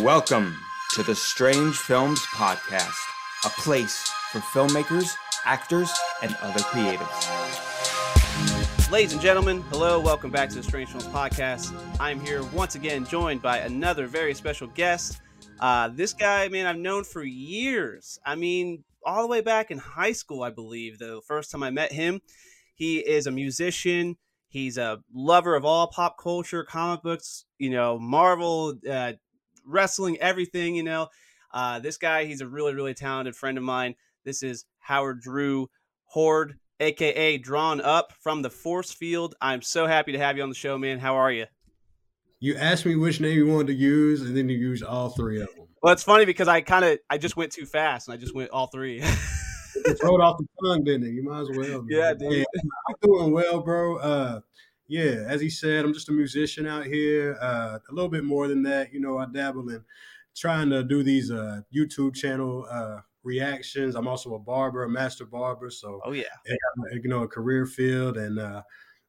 Welcome to the Strange Films Podcast, a place for filmmakers, actors, and other creatives. Ladies and gentlemen, hello, welcome back to the Strange Films Podcast. I'm here once again joined by another very special guest. Uh, this guy, man, I've known for years. I mean, all the way back in high school, I believe, the first time I met him. He is a musician. He's a lover of all pop culture, comic books, you know, Marvel, uh, wrestling, everything, you know. Uh, this guy, he's a really, really talented friend of mine. This is Howard Drew Hoard, aka Drawn Up from the Force Field. I'm so happy to have you on the show, man. How are you? You asked me which name you wanted to use, and then you used all three of them. Well, it's funny because I kind of I just went too fast, and I just went all three. it rolled off the tongue, didn't it? You might as well. Man. Yeah, dude. Yeah, I'm doing well, bro. Uh, yeah, as he said, I'm just a musician out here. Uh, a little bit more than that, you know. I dabble in trying to do these uh, YouTube channel uh, reactions. I'm also a barber, a master barber. So, oh yeah, you know, a career field, and uh,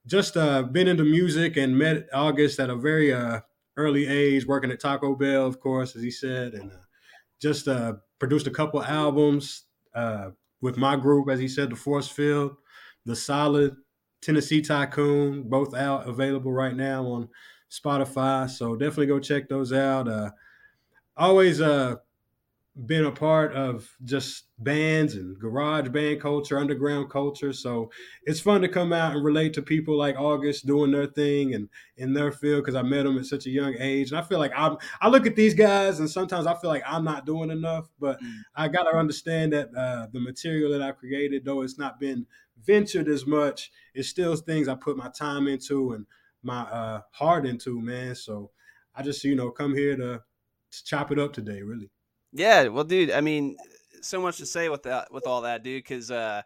just uh, been into music and met August at a very uh, early age, working at Taco Bell, of course, as he said, and uh, just uh, produced a couple albums uh, with my group, as he said, the Force Field, the Solid, Tennessee Tycoon, both out available right now on Spotify. So definitely go check those out. Uh, always uh, been a part of just bands and garage band culture, underground culture. So it's fun to come out and relate to people like August doing their thing and in their field because I met them at such a young age. And I feel like I'm I look at these guys and sometimes I feel like I'm not doing enough, but mm. I gotta understand that uh, the material that I created, though it's not been ventured as much, it's still things I put my time into and my uh, heart into, man. So I just, you know, come here to, to chop it up today, really. Yeah, well, dude, I mean, so much to say with that, with all that, dude. Because, uh,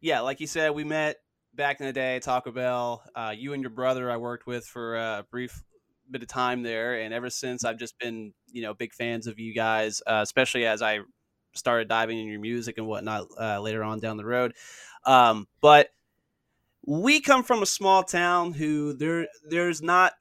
yeah, like you said, we met back in the day, Taco Bell. Uh, you and your brother, I worked with for a brief bit of time there, and ever since, I've just been, you know, big fans of you guys, uh, especially as I started diving in your music and whatnot uh, later on down the road. Um, but we come from a small town who there there's not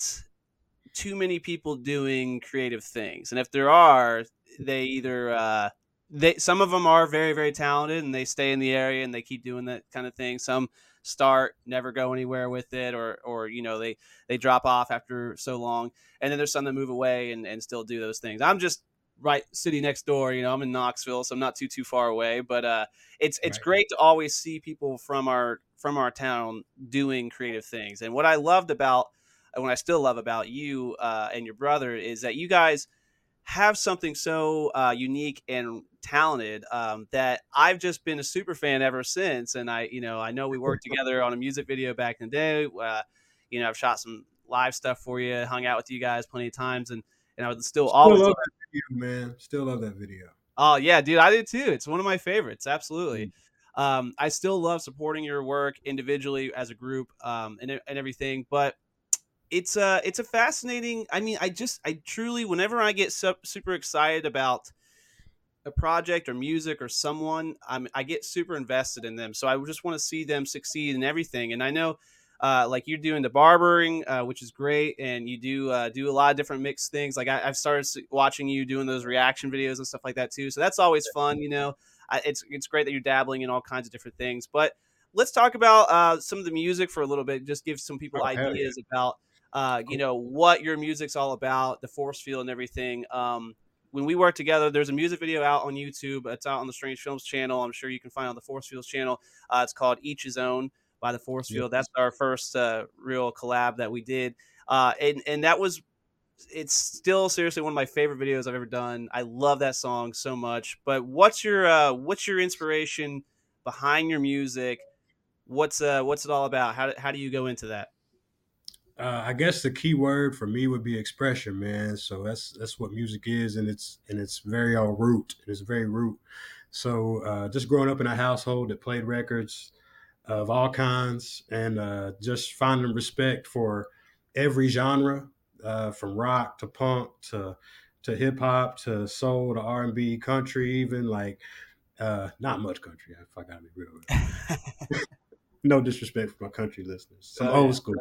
too many people doing creative things, and if there are, they either uh, they some of them are very very talented and they stay in the area and they keep doing that kind of thing. Some start never go anywhere with it or or you know they they drop off after so long and then there's some that move away and, and still do those things i'm just right city next door you know i'm in knoxville so i'm not too too far away but uh it's it's right. great to always see people from our from our town doing creative things and what i loved about and what i still love about you uh, and your brother is that you guys have something so uh, unique and talented um, that I've just been a super fan ever since. And I, you know, I know we worked together on a music video back in the day. Uh, you know, I've shot some live stuff for you, hung out with you guys plenty of times, and and I would still, still always love that video, man. Still love that video. Oh yeah, dude, I did too. It's one of my favorites. Absolutely. Mm-hmm. Um, I still love supporting your work individually as a group um, and and everything, but it's a it's a fascinating. I mean, I just I truly whenever I get su- super excited about a project or music or someone, I'm I get super invested in them. So I just want to see them succeed in everything. And I know. Uh, like you're doing the barbering, uh, which is great, and you do uh, do a lot of different mixed things. Like I, have started watching you doing those reaction videos and stuff like that too. So that's always fun, you know. I, it's it's great that you're dabbling in all kinds of different things. But let's talk about uh, some of the music for a little bit. Just give some people oh, ideas yeah. about uh, you know what your music's all about, the force field and everything. Um, when we work together, there's a music video out on YouTube. It's out on the Strange Films channel. I'm sure you can find on the Force Fields channel. Uh, it's called Each His Own by the Force Field. That's our first uh, real collab that we did, uh, and and that was. It's still seriously one of my favorite videos I've ever done. I love that song so much. But what's your uh, what's your inspiration behind your music? What's uh what's it all about? How how do you go into that? Uh, I guess the key word for me would be expression, man. So that's that's what music is, and it's and it's very all root. It's very root. So uh, just growing up in a household that played records of all kinds, and uh, just finding respect for every genre, uh, from rock to punk to to hip hop to soul to R and B, country, even like uh, not much country. If I gotta be real. no disrespect for my country listeners. Some oh, old school.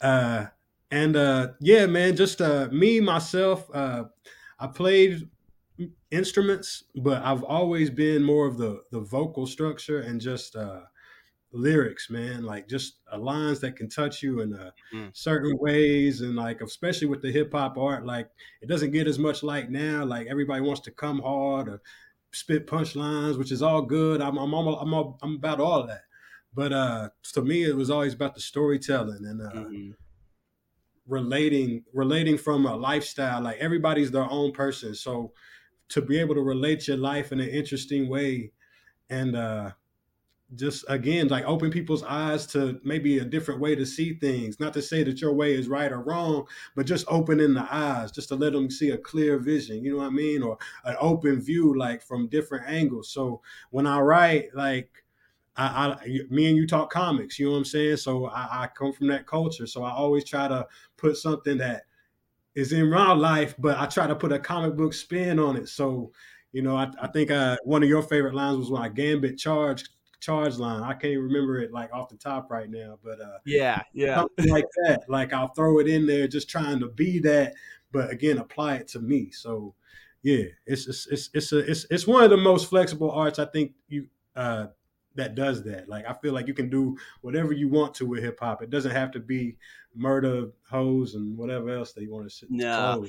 Uh, and uh, yeah, man, just uh, me myself. Uh, I played instruments, but I've always been more of the the vocal structure and just uh, lyrics, man. Like just uh, lines that can touch you in uh, mm. certain ways, and like especially with the hip hop art, like it doesn't get as much like now. Like everybody wants to come hard or spit punchlines, which is all good. I'm I'm I'm, I'm, I'm about all of that. But uh, to me, it was always about the storytelling and uh, mm-hmm. relating relating from a lifestyle. Like everybody's their own person, so to be able to relate your life in an interesting way and uh, just again like open people's eyes to maybe a different way to see things. Not to say that your way is right or wrong but just opening the eyes just to let them see a clear vision. You know what i mean? Or an open view like from different angles. So when i write like I, I me and you talk comics you know what i'm saying so I, I come from that culture so i always try to put something that is in real life but i try to put a comic book spin on it so you know, I, I think uh, one of your favorite lines was when I gambit charge charge line. I can't remember it like off the top right now, but uh, yeah, yeah, something like that. Like I'll throw it in there, just trying to be that, but again, apply it to me. So yeah, it's it's it's it's a, it's, it's one of the most flexible arts I think you uh, that does that. Like I feel like you can do whatever you want to with hip hop. It doesn't have to be murder, hoes, and whatever else they want to. No,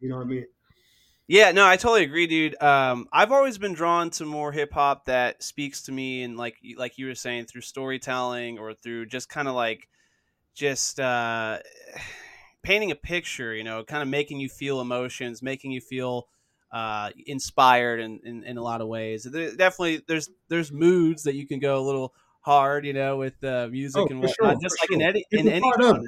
you know what I mean. Yeah, no, I totally agree, dude. Um, I've always been drawn to more hip hop that speaks to me, and like like you were saying, through storytelling or through just kind of like just uh, painting a picture. You know, kind of making you feel emotions, making you feel uh, inspired in, in, in a lot of ways. There, definitely, there's there's moods that you can go a little hard, you know, with uh, music oh, and whatnot, sure, just like sure. in any in any genre.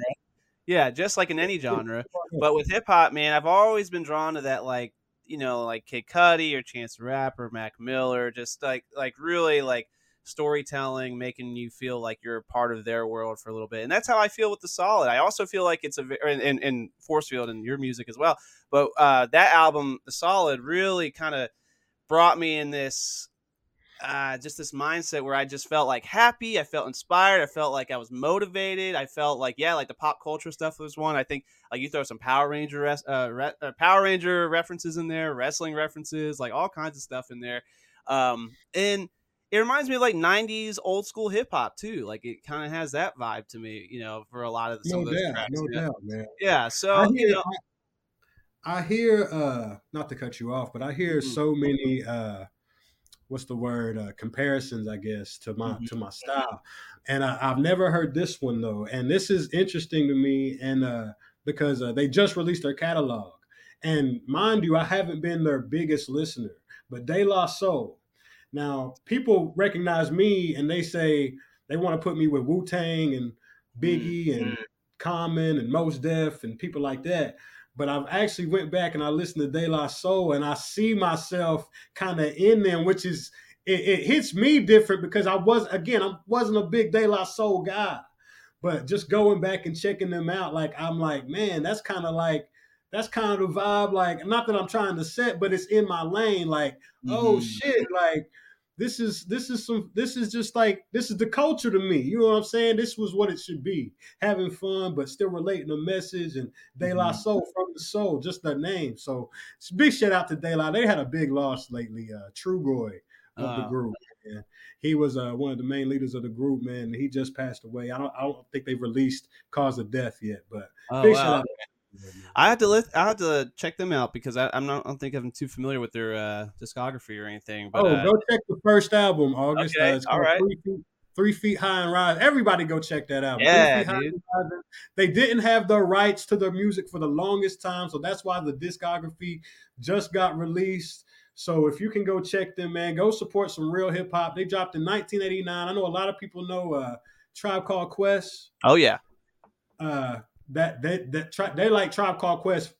Yeah, just like in any genre. But with hip hop, man, I've always been drawn to that like you know, like Kid Cudi or Chance the Rapper, Mac Miller, just like like really like storytelling, making you feel like you're a part of their world for a little bit. And that's how I feel with the Solid. I also feel like it's a and and, and Force Field and your music as well. But uh, that album, the Solid, really kind of brought me in this uh, just this mindset where I just felt like happy. I felt inspired. I felt like I was motivated. I felt like yeah, like the pop culture stuff was one. I think like you throw some Power Ranger res- uh, re- uh, Power Ranger references in there, wrestling references, like all kinds of stuff in there. Um, and it reminds me of like '90s old school hip hop too. Like it kind of has that vibe to me, you know, for a lot of some no of those doubt, tracks. No yeah. doubt, man. Yeah. So I hear, you know, I, hear uh, not to cut you off, but I hear Mhm. so many uh, what's the word uh, comparisons i guess to my Mhm. to my style. And I, i've never heard this one though. And this is interesting to me and uh, because uh, they just released their catalog. And mind you i haven't been their biggest listener but de la soul. Now people recognize me and they say they want to put me with wu-tang and biggie and common and Mos Def and people like that but I've actually went back and I listened to De La Soul and I see myself kind of in them, which is it, it, hits me different because I was again I wasn't a big De La Soul guy, but just going back and checking them out, like I'm like, man, that's kind of like that's kind of the vibe. Like, not that I'm trying to set, but it's in my lane. Like, oh Mhm. shit, like this is this is some this is just like this is the culture to me. You know what I'm saying? This was what it should be. Having fun, but still relating a message and De La Mhm. Soul from the soul, just the name. So big shout out to De La. They had a big loss lately. Uh Trugoy of the Uh, group. Man. He was uh, one of the main leaders of the group, man. He just passed away. I don't I don't think they've released cause of death yet, but oh, big wow. shout out. I had to list, I had to check them out because I, I'm not. I don't think I'm too familiar with their uh, discography or anything. But oh, uh, go check the first album, August. Okay, Uh, all. Three Feet, Three Feet High and Rise. Everybody go check that out. Yeah, Three Feet High dude. They didn't have the rights to their music for the longest time, so that's why the discography just got released. So if you can go check them, man, go support some real hip hop. They dropped in 1989. I know a lot of people know uh, Tribe Called Quest. oh yeah, uh that they that tri- they like Tribe Called Quest.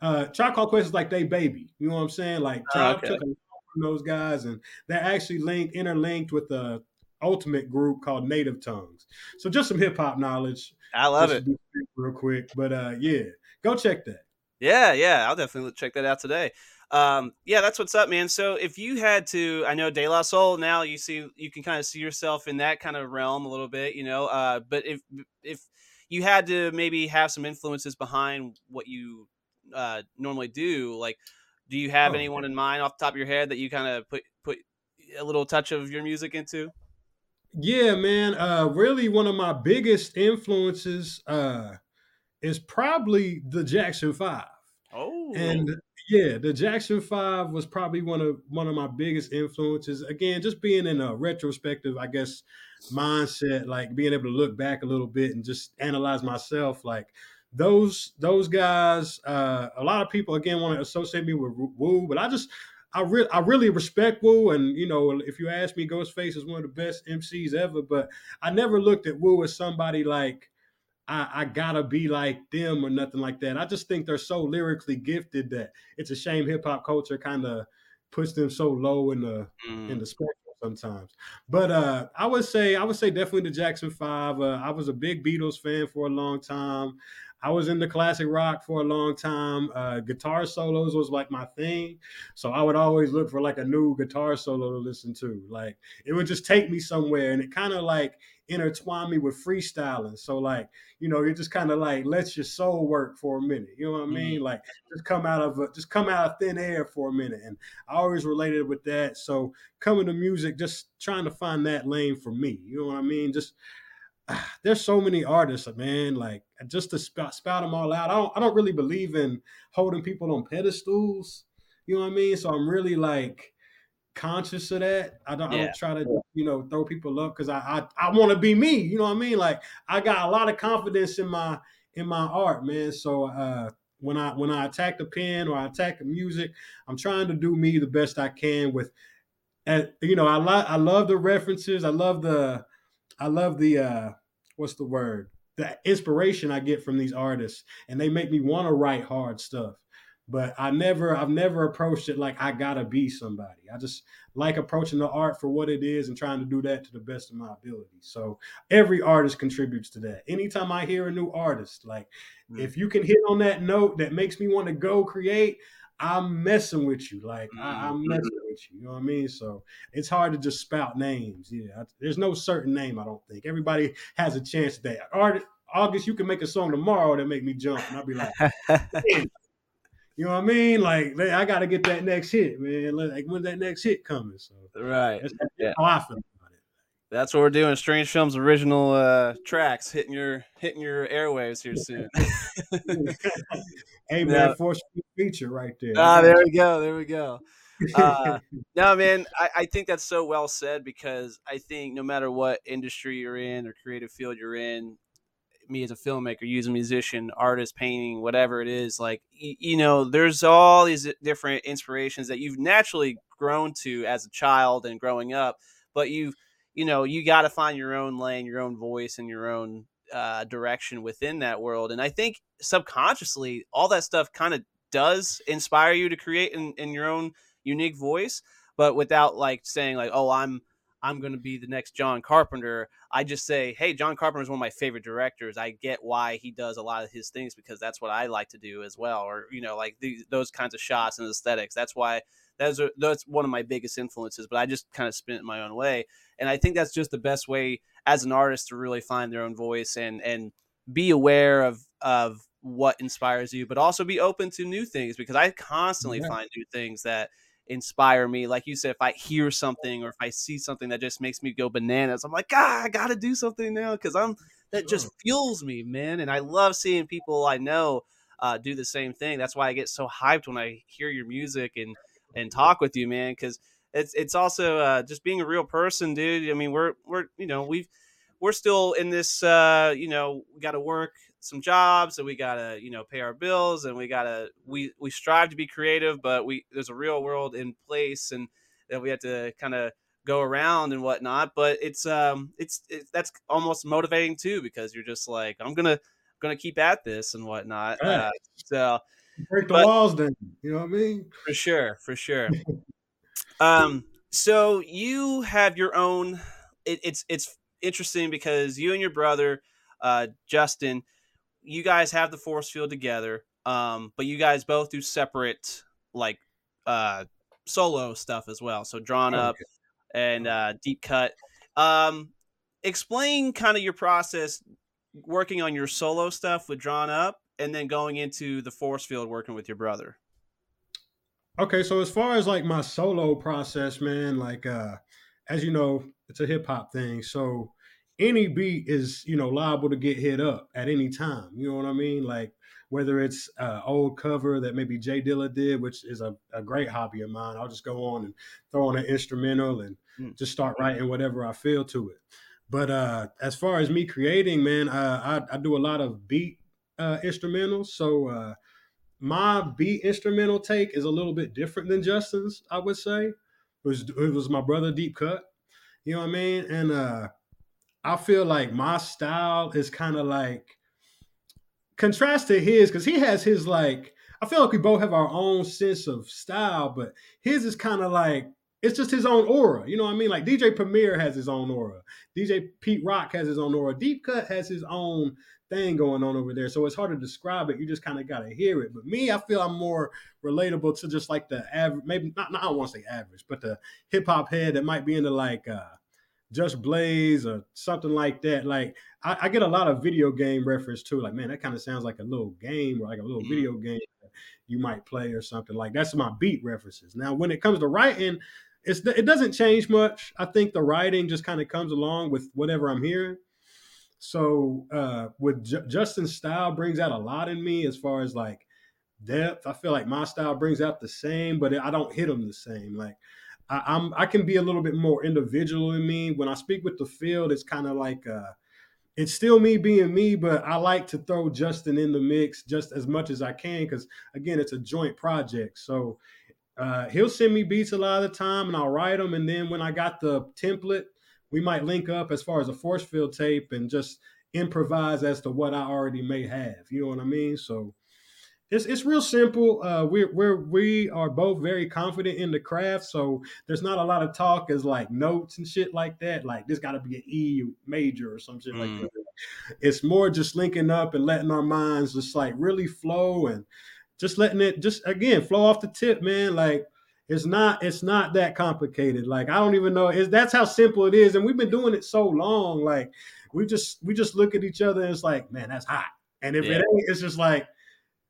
Uh Tribe Called Quest is like they baby. You know what I'm saying? Like Oh, Tribe okay. took a lot from those guys and they're actually linked interlinked with the ultimate group called Native Tongues. So just some hip hop knowledge. I love just it. to be quick, real quick. But uh yeah, go check that. Yeah, yeah, I'll definitely check that out today. Um, yeah, that's what's up, man. So if you had to, I know De La Soul now, you see, you can kind of see yourself in that kind of realm a little bit, you know. Uh, but if if you had to maybe have some influences behind what you uh, normally do, like, Do you have oh. anyone in mind off the top of your head that you kind of put put a little touch of your music into? Yeah, man. Uh, really, one of my biggest influences uh, is probably the Jackson Five. Oh, and yeah, the Jackson Five was probably one of one of my biggest influences. Again, just being in a retrospective, I guess, mindset, like being able to look back a little bit and just analyze myself. Like those those guys, uh, a lot of people again want to associate me with Wu, but I just I really I really respect Wu, and you know, if you ask me, Ghostface is one of the best MCs ever. But I never looked at Wu as somebody like I, I, gotta be like them or nothing like that. I just think they're so lyrically gifted that it's a shame hip hop culture kind of puts them so low in the mm. in the spectrum sometimes. But uh, I would say I would say definitely the Jackson Five. Uh, I was a big Beatles fan for a long time. I was into classic rock for a long time. Uh, guitar solos was like my thing, so I would always look for like a new guitar solo to listen to. Like it would just take me somewhere, and it kind of like intertwine me with freestyling. So like, you know, it just kind of like lets your soul work for a minute. You know what I mean? Mm-hmm. Like just come out of a, just come out of thin air for a minute. And I always related with that. So coming to music, just trying to find that lane for me. You know what I mean? Just there's so many artists, man. Like just to spout, spout them all out. I don't I don't really believe in holding people on pedestals. You know what I mean? So I'm really like conscious of that. I don't, yeah. I don't try to, you know, throw people up because I I, I want to be me. You know what I mean? Like I got a lot of confidence in my in my art, man. So uh, when I when I attack the pen or I attack the music, I'm trying to do me the best I can with. And you know, I like I love the references. I love the I love the uh what's the word? The inspiration I get from these artists, and they make me want to write hard stuff but I never I've never approached it like I gotta be somebody. I just like approaching the art for what it is and trying to do that to the best of my ability. So every artist contributes to that. Anytime I hear a new artist, like mm-hmm. if you can hit on that note that makes me want to go create, I'm messing with you. Like mm-hmm. I, am messing with you. You know what I mean? So it's hard to just spout names. Yeah, I, there's no certain name. I don't think everybody has a chance that art. August, you can make a song tomorrow that make me jump, and I'll be like, You know what I mean? Like I got to get that next hit, man. Like when that next hit coming? So right, that's, that's yeah. how I feel. That's what we're doing. Strange Films original uh, tracks hitting your hitting your airwaves here soon. hey man, now, force feature right there. Ah, there we go. There we go. Uh, no, man, I, I think that's so well said because I think no matter what industry you're in or creative field you're in, me as a filmmaker, use a musician, artist, painting, whatever it is, like you, you know, there's all these different inspirations that you've naturally grown to as a child and growing up, but you've you know you got to find your own lane, your own voice, and your own uh, direction within that world. And I think subconsciously, all that stuff kind of does inspire you to create in, in your own unique voice, but without like saying like, oh, I'm I'm going to be the next John Carpenter. I just say, hey, John Carpenter is one of my favorite directors. I get why he does a lot of his things because that's what I like to do as well. Or, you know, like those kinds of shots and aesthetics. That's why that's, that's one of my biggest influences, but I just kind of spin it my own way. And I think that's just the best way as an artist to really find their own voice and, and be aware of, of what inspires you, but also be open to new things because I constantly yeah. find new things that – inspire me. Like you said, if I hear something or if I see something that just makes me go bananas, I'm like, ah, I got to do something now because I'm that just fuels me, man. And I love seeing people I know uh, do the same thing. That's why I get so hyped when I hear your music and and talk with you, man. Because it's it's also uh, just being a real person, dude. I mean, we're we're you know we've we're still in this uh, you know we got to work some jobs and we gotta you know pay our bills and we gotta we we strive to be creative but we there's a real world in place and that we have to kind of go around and whatnot but it's um it's it, that's almost motivating too because you're just like i'm gonna gonna keep at this and whatnot right. uh, so break the but, walls then you know what i mean for sure for sure um so you have your own it, it's it's interesting because you and your brother uh justin you guys have the force field together, um, but you guys both do separate like uh, solo stuff as well. So drawn up and uh, deep cut. Um, explain kind of your process working on your solo stuff with drawn up, and then going into the force field working with your brother. Okay, so as far as like my solo process, man, like uh as you know, it's a hip hop thing. So any beat is, you know, liable to get hit up at any time. You know what I mean? Like whether it's uh old cover that maybe Jay Dilla did, which is a, a great hobby of mine. I'll just go on and throw on an instrumental and mm. just start writing whatever I feel to it. But uh as far as me creating, man, uh, I, I do a lot of beat uh instrumentals. So uh my beat instrumental take is a little bit different than Justin's, I would say. It was it was my brother Deep Cut. You know what I mean? And uh I feel like my style is kind of like contrast to his because he has his like I feel like we both have our own sense of style, but his is kind of like it's just his own aura. You know what I mean? Like DJ Premier has his own aura. DJ Pete Rock has his own aura. Deep Cut has his own thing going on over there. So it's hard to describe it. You just kind of got to hear it. But me, I feel I'm more relatable to just like the average, maybe not, not I don't want to say average, but the hip hop head that might be into like uh, Just Blaze or something like that. Like I, I, get a lot of video game reference too. Like, man, that kind of sounds like a little game or like a little mm-hmm. video game you might play or something. Like that's my beat references. Now, when it comes to writing, it's it doesn't change much. I think the writing just kind of comes along with whatever I'm hearing. So uh, with J- Justin's style brings out a lot in me as far as like depth. I feel like my style brings out the same, but I don't hit them the same. Like I, am I can be a little bit more individual in me. When I speak with the field, it's kind of like uh, it's still me being me, but I like to throw Justin in the mix just as much as I can because again, it's a joint project. So uh, he'll send me beats a lot of the time, and I'll write them. And then when I got the template we might link up as far as a force field tape and just improvise as to what I already may have. You know what I mean? So it's it's real simple. Uh, we're we're we are both very confident in the craft, so there's not a lot of talk as like notes and shit like that. Like this got to be an E major or some shit mm. like that. It's more just linking up and letting our minds just like really flow and just letting it just again flow off the tip, man. Like it's not it's not that complicated. Like I don't even know. It's that's how simple it is. And we've been doing it so long. Like we just we just look at each other and it's like, man, that's hot. And if yeah. it ain't, it's just like,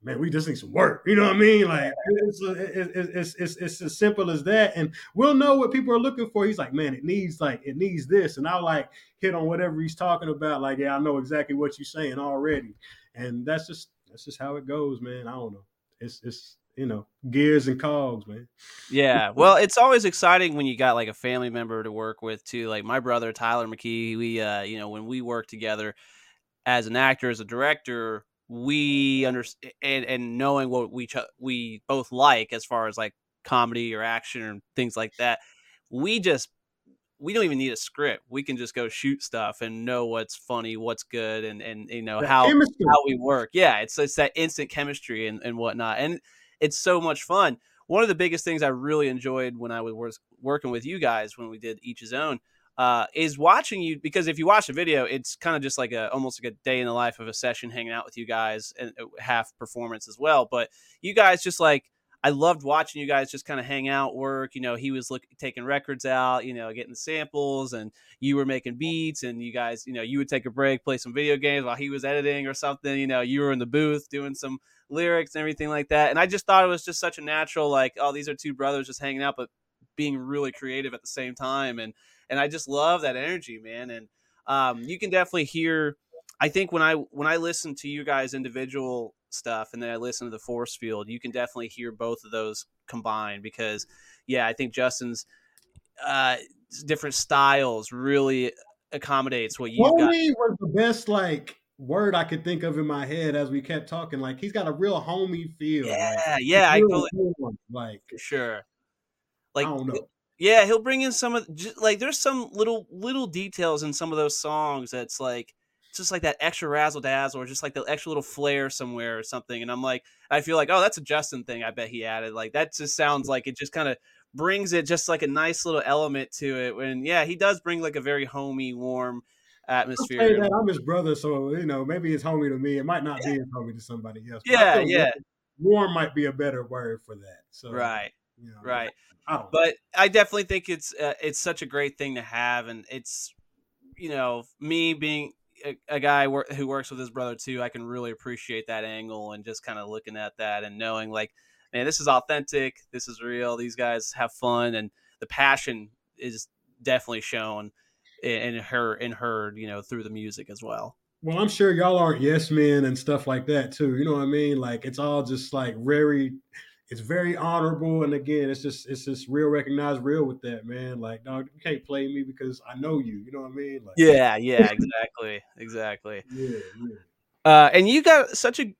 man, we just need some work. You know what I mean? Like it's, it's, it's, it's, as simple as that. And we'll know what people are looking for. He's like, man, it needs like it needs this. And I'll like hit on whatever he's talking about. Like, yeah, I know exactly what you're saying already. And that's just that's just how it goes, man. I don't know. It's it's you know gears and cogs man yeah well it's always exciting when you got like a family member to work with too like my brother tyler mckee we uh you know when we work together as an actor as a director we understand and, and knowing what we ch- we both like as far as like comedy or action or things like that we just we don't even need a script. We can just go shoot stuff and know what's funny, what's good, and and you know how how we work. Yeah, it's it's that instant chemistry and, and whatnot. And it's so much fun. One of the biggest things I really enjoyed when I was working with you guys when we did each his own uh, is watching you because if you watch the video, it's kind of just like a almost like a day in the life of a session hanging out with you guys and uh, half performance as well. But you guys just like I loved watching you guys just kind of hang out, work. You know, he was look, taking records out, you know, getting samples, and you were making beats, and you guys, you know, you would take a break, play some video games while he was editing or something. You know, you were in the booth doing some lyrics and everything like that. And I just thought it was just such a natural, like, oh, these are two brothers just hanging out, but being really creative at the same time. And and I just love that energy, man. And um, you can definitely hear. I think when I when I listen to you guys individual stuff and then I listen to the force field, you can definitely hear both of those combined because yeah, I think Justin's uh, different styles really accommodates what you've Homie got. was the best like word I could think of in my head as we kept talking. Like he's got a real homey feel. Yeah, like, yeah, I totally like sure. Like I don't know. Yeah, he'll bring in some of like there's some little little details in some of those songs that's like just like that extra razzle dazzle or just like the extra little flair somewhere or something. And I'm like, I feel like, oh, that's a Justin thing. I bet he added. Like that just sounds like it just kind of brings it just like a nice little element to it. When yeah, he does bring like a very homey, warm atmosphere. That. I'm his brother, so you know maybe it's homie to me. It might not yeah. be as homey to somebody else. Yeah, yeah. Warm might be a better word for that. So right. You know, right. I but I definitely think it's uh, it's such a great thing to have, and it's you know me being a, a guy who works with his brother too, I can really appreciate that angle and just kind of looking at that and knowing like man, this is authentic. This is real. These guys have fun, and the passion is definitely shown in, her in her you know through the music as well. Well, I'm sure y'all aren't yes men and stuff like that too. You know what I mean? Like it's all just like very it's very honorable and again it's just it's just real recognized real with that man like dog you can't play me because i know you you know what i mean like yeah yeah exactly exactly yeah, yeah. Uh, and you got such a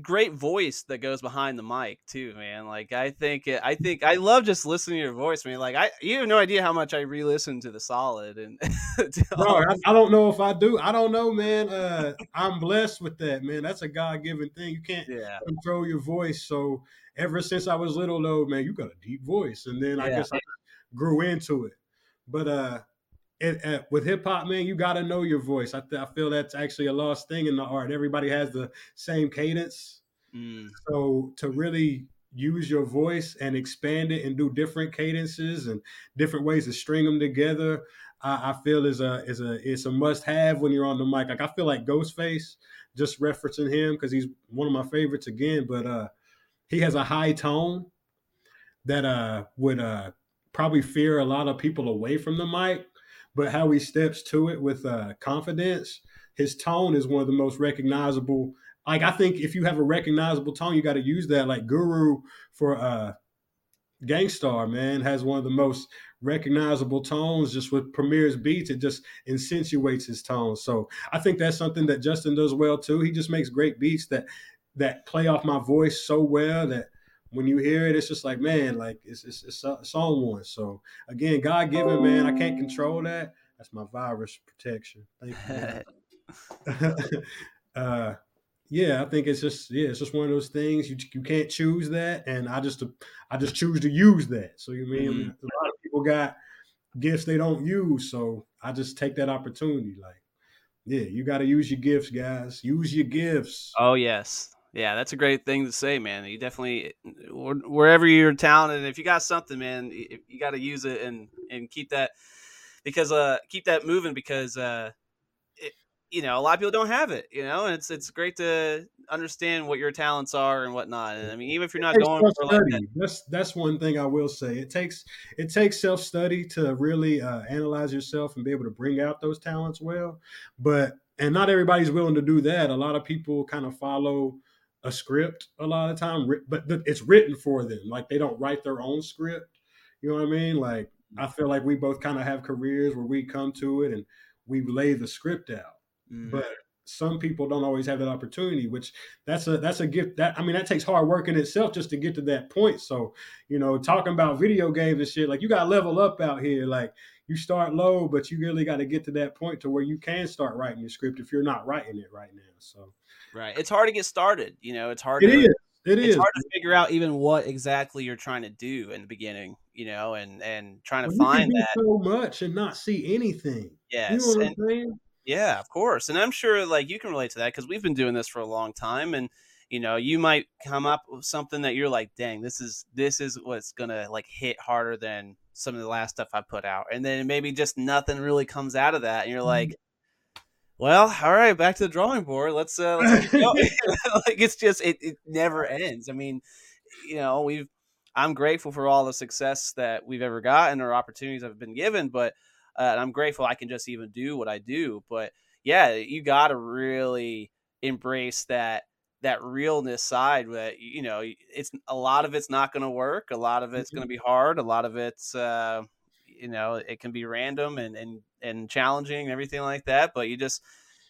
great voice that goes behind the mic too, man. Like I think it, I think I love just listening to your voice, man. Like I you have no idea how much I re-listen to the solid and Bro, I, I, don't know if I do. I don't know, man. Uh I'm blessed with that, man. That's a God given thing. You can't yeah. control your voice. So ever since I was little though, man, you got a deep voice. And then I guess I grew into it. But uh it, it, with hip hop, man, you got to know your voice. I, th- I feel that's actually a lost thing in the art. Everybody has the same cadence. Mm. So to really use your voice and expand it and do different cadences and different ways to string them together, I, I feel is a is a it's a must have when you're on the mic. Like I feel like Ghostface, just referencing him because he's one of my favorites again. But uh, he has a high tone that uh would uh probably fear a lot of people away from the mic but how he steps to it with uh, confidence. His tone is one of the most recognizable. Like I think if you have a recognizable tone, you got to use that. Like Guru for uh, Gang Starr, man, has one of the most recognizable tones. Just with Premier's beats, it just insinuates his tone. So I think that's something that Justin does well too. He just makes great beats that that play off my voice so well that when you hear it, it's just like, man, like it's it's, it's, it's on one. So again, God given, man, I can't control that. That's my virus protection. Thank you. uh, yeah, I think it's just yeah, it's just one of those things you you can't choose that, and I just I just choose to use that. So you mean mm-hmm. a lot of people got gifts they don't use, so I just take that opportunity. Like, yeah, you got to use your gifts, guys. Use your gifts. Oh yes, yeah, that's a great thing to say, man. You definitely wherever you're talented, if you got something, man, you, you got to use it and and keep that because uh keep that moving because uh it, you know a lot of people don't have it, you know, and it's it's great to understand what your talents are and whatnot. And I mean, even if you're not going for like that. that's that's one thing I will say. It takes it takes self study to really uh, analyze yourself and be able to bring out those talents well, but and not everybody's willing to do that. A lot of people kind of follow a script a lot of time, but it's written for them. Like they don't write their own script. You know what I mean? Like I feel like we both kind of have careers where we come to it and we lay the script out. Mm-hmm. But some people don't always have that opportunity, which that's a that's a gift. That I mean, that takes hard work in itself just to get to that point. So, you know, talking about video games and shit, like you got to level up out here. Like you start low, but you really got to get to that point to where you can start writing your script if you're not writing it right now. So Right. It's hard to get started. You know, it's hard. It to, is. It it's is. hard to figure out even what exactly you're trying to do in the beginning. You know, and and trying to well, find that so much and not see anything. Yes. You know what and, I'm saying? Yeah, of course. And I'm sure like you can relate to that because we've been doing this for a long time and you know you might come up with something that you're like dang this is this is what's gonna like hit harder than some of the last stuff i put out and then maybe just nothing really comes out of that and you're mm-hmm. like well, all right, back to the drawing board. Let's uh, let's like it's just it, it never ends. I mean, you know, we've I'm grateful for all the success that we've ever gotten or opportunities I've been given, but uh, I'm grateful I can just even do what I do. But yeah, you got to really embrace that that realness side that you know it's a lot of it's not going to work a lot of it's mm-hmm. going to be hard a lot of it's uh, you know it can be random and and and challenging and everything like that but you just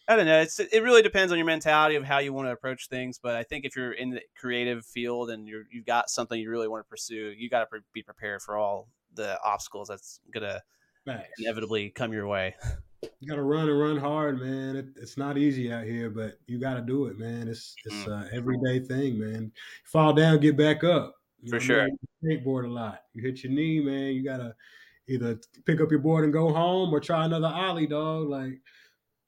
i don't know it's it really depends on your mentality of how you want to approach things but i think if you're in the creative field and you're you've got something you really want to pursue you got to pre- be prepared for all the obstacles that's gonna Thanks. inevitably come your way you gotta run and run hard man it, it's not easy out here but you gotta do it man it's it's mm. a everyday thing man fall down get back up you for sure skateboard a lot you hit your knee man you gotta either pick up your board and go home or try another ollie, dog. Like,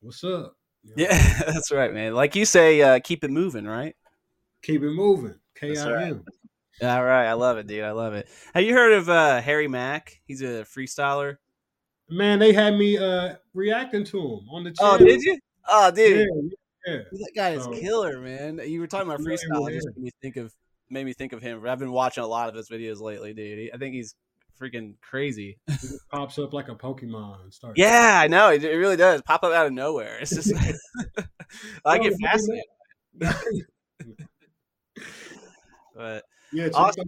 what's up? You know? Yeah, that's right, man. Like you say, uh, keep it moving, right? Keep it moving. K I M. All right, I love it, dude. I love it. Have you heard of uh, Harry Mack? He's a freestyler. Man, they had me uh, reacting to him on the oh, channel. Oh, did you? Oh, dude. Yeah, yeah. That guy is so, killer, man. You were talking about freestyle. Just made me think of made me think of him. I've been watching a lot of his videos lately, dude. I think he's freaking crazy. It pops up like a Pokemon. And starts Yeah, I know. It, it really does pop up out of nowhere. It's just like, I get fascinated. But yeah, Awesome.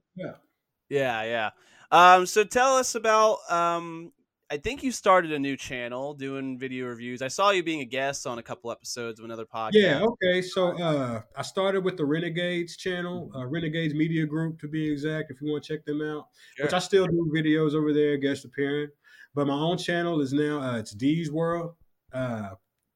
yeah, yeah. Um, so tell us about. Um, I think you started a new channel doing video reviews. I saw you being a guest on a couple episodes of another podcast. Yeah, okay. So uh, I started with the Renegades channel, uh, Renegades Media Group to be exact, if you want to check them out. Which I still do videos over there, guest appearing. But my own channel is now uh, it's D's World, uh,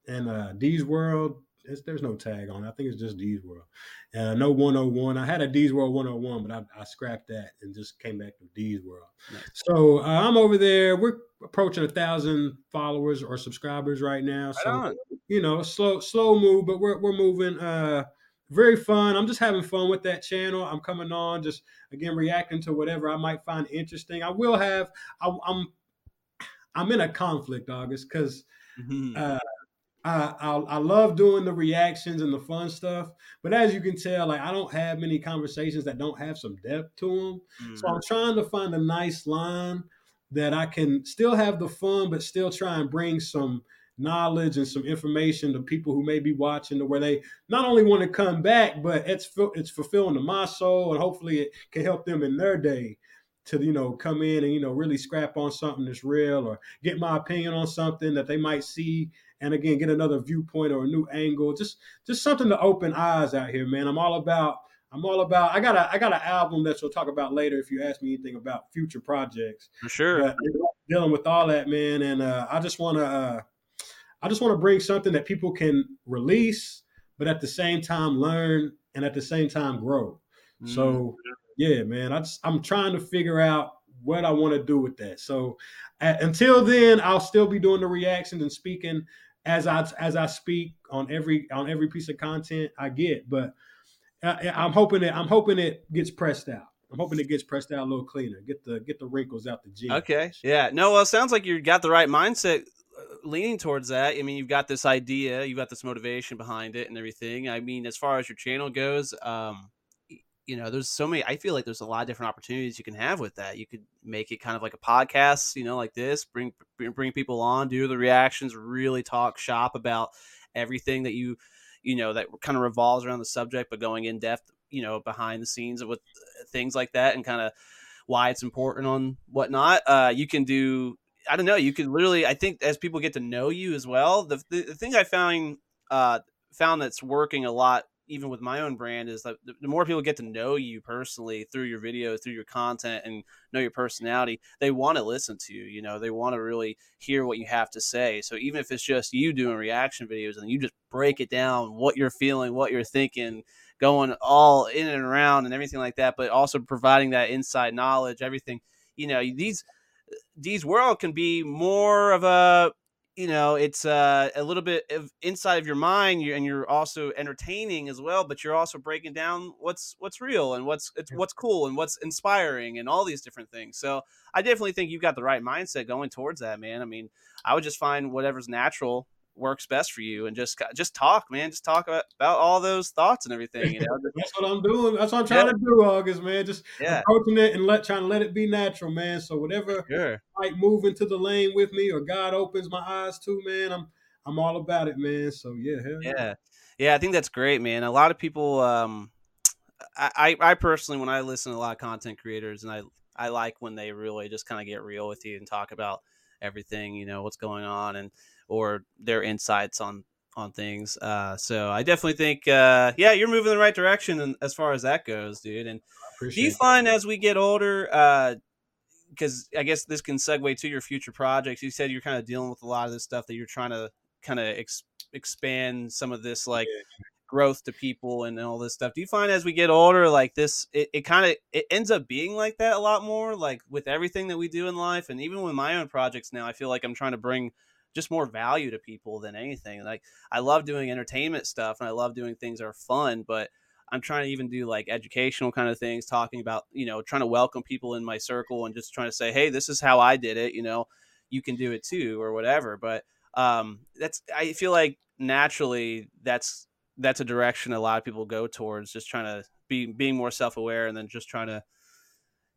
and uh, D's World. It's, there's no tag on it. I think it's just D's World. And I know 101. I had a D's World 101, but I, I scrapped that and just came back to D's World. Nice. So uh, I'm over there. We're approaching a thousand followers or subscribers right now. So on. you know, slow slow move, but we're we're moving. Uh, very fun. I'm just having fun with that channel. I'm coming on, just again reacting to whatever I might find interesting. I will have. I, I'm I'm in a conflict, August, because Mhm. uh, I, I I love doing the reactions and the fun stuff, but as you can tell, like I don't have many conversations that don't have some depth to them. So Mhm. I'm trying to find a nice line that I can still have the fun, but still try and bring some knowledge and some information to people who may be watching to where they not only want to come back, but it's it's fulfilling to my soul, and hopefully it can help them in their day to you know come in and you know really scrap on something that's real or get my opinion on something that they might see and again get another viewpoint or a new angle just just something to open eyes out here man i'm all about i'm all about i got a i got an album that you'll talk about later if you ask me anything about future projects For sure. but dealing with all that man and uh, i just want to uh, i just want to bring something that people can release but at the same time learn and at the same time grow Mm. so yeah, man, I just, I'm trying to figure out what I want to do with that. So uh, until then, I'll still be doing the reactions and speaking as I as I speak on every on every piece of content I get. But I, I'm hoping it I'm hoping it gets pressed out. I'm hoping it gets pressed out a little cleaner. Get the get the wrinkles out the jeans. Okay. Yeah. No, well, sounds like you got the right mindset uh, leaning towards that. I mean, you've got this idea, you've got this motivation behind it and everything. I mean, as far as your channel goes, um, you know, there's so many, I feel like there's a lot of different opportunities you can have with that. You could make it kind of like a podcast, you know, like this, bring, bring, people on, do the reactions, really talk shop about everything that you, you know, that kind of revolves around the subject, but going in depth, you know, behind the scenes with uh, things like that and kind of, why it's important on whatnot. Uh, you can do, I don't know, you can literally, I think as people get to know you as well, the, the, the thing I found, uh, found that's working a lot, even with my own brand is that the, more people get to know you personally through your videos, through your content and know your personality, they want to listen to you, you know, they want to really hear what you have to say. So even if it's just you doing reaction videos and you just break it down, what you're feeling, what you're thinking, going all in and around and everything like that, but also providing that inside knowledge, everything. You know, these D's World can be more of a you know it's uh, a little bit of inside of your mind and you're also entertaining as well but you're also breaking down what's what's real and what's it's what's cool and what's inspiring and all these different things. So i definitely think you've got the right mindset going towards that man. I mean i would just find whatever's natural works best for you and just just talk man just talk about, about all those thoughts and everything you know That's what I'm doing. That's what I'm trying Yeah. to do, August, man. Just yeah approaching it and let trying to let it be natural, man. So whatever sure might move into the lane with me or God opens my eyes to, man, I'm I'm all about it, man. So yeah, yeah. Yeah. Yeah, I think that's great, man. A lot of people um I I I personally when I listen to a lot of content creators and I I like when they really just kind of get real with you and talk about everything, you know, what's going on and or their insights on on things. Uh so I definitely think uh yeah, you're moving in the right direction as far as that goes, dude. And do you find as we get older uh because I guess this can segue to your future projects. You said you're kind of dealing with a lot of this stuff that you're trying to kind of ex- expand some of this like growth to people and all this stuff. Do you find as we get older, like this, it, it kind of it ends up being like that a lot more, like with everything that we do in life, and even with my own projects now, I feel like I'm trying to bring just more value to people than anything. Like I love doing entertainment stuff and I love doing things that are fun, but I'm trying to even do like educational kind of things, talking about, you know, trying to welcome people in my circle and just trying to say, hey, this is how I did it, you know, you can do it too, or whatever. But um, that's, I feel like naturally that's, that's a direction a lot of people go towards, just trying to be being more self aware, and then just trying to,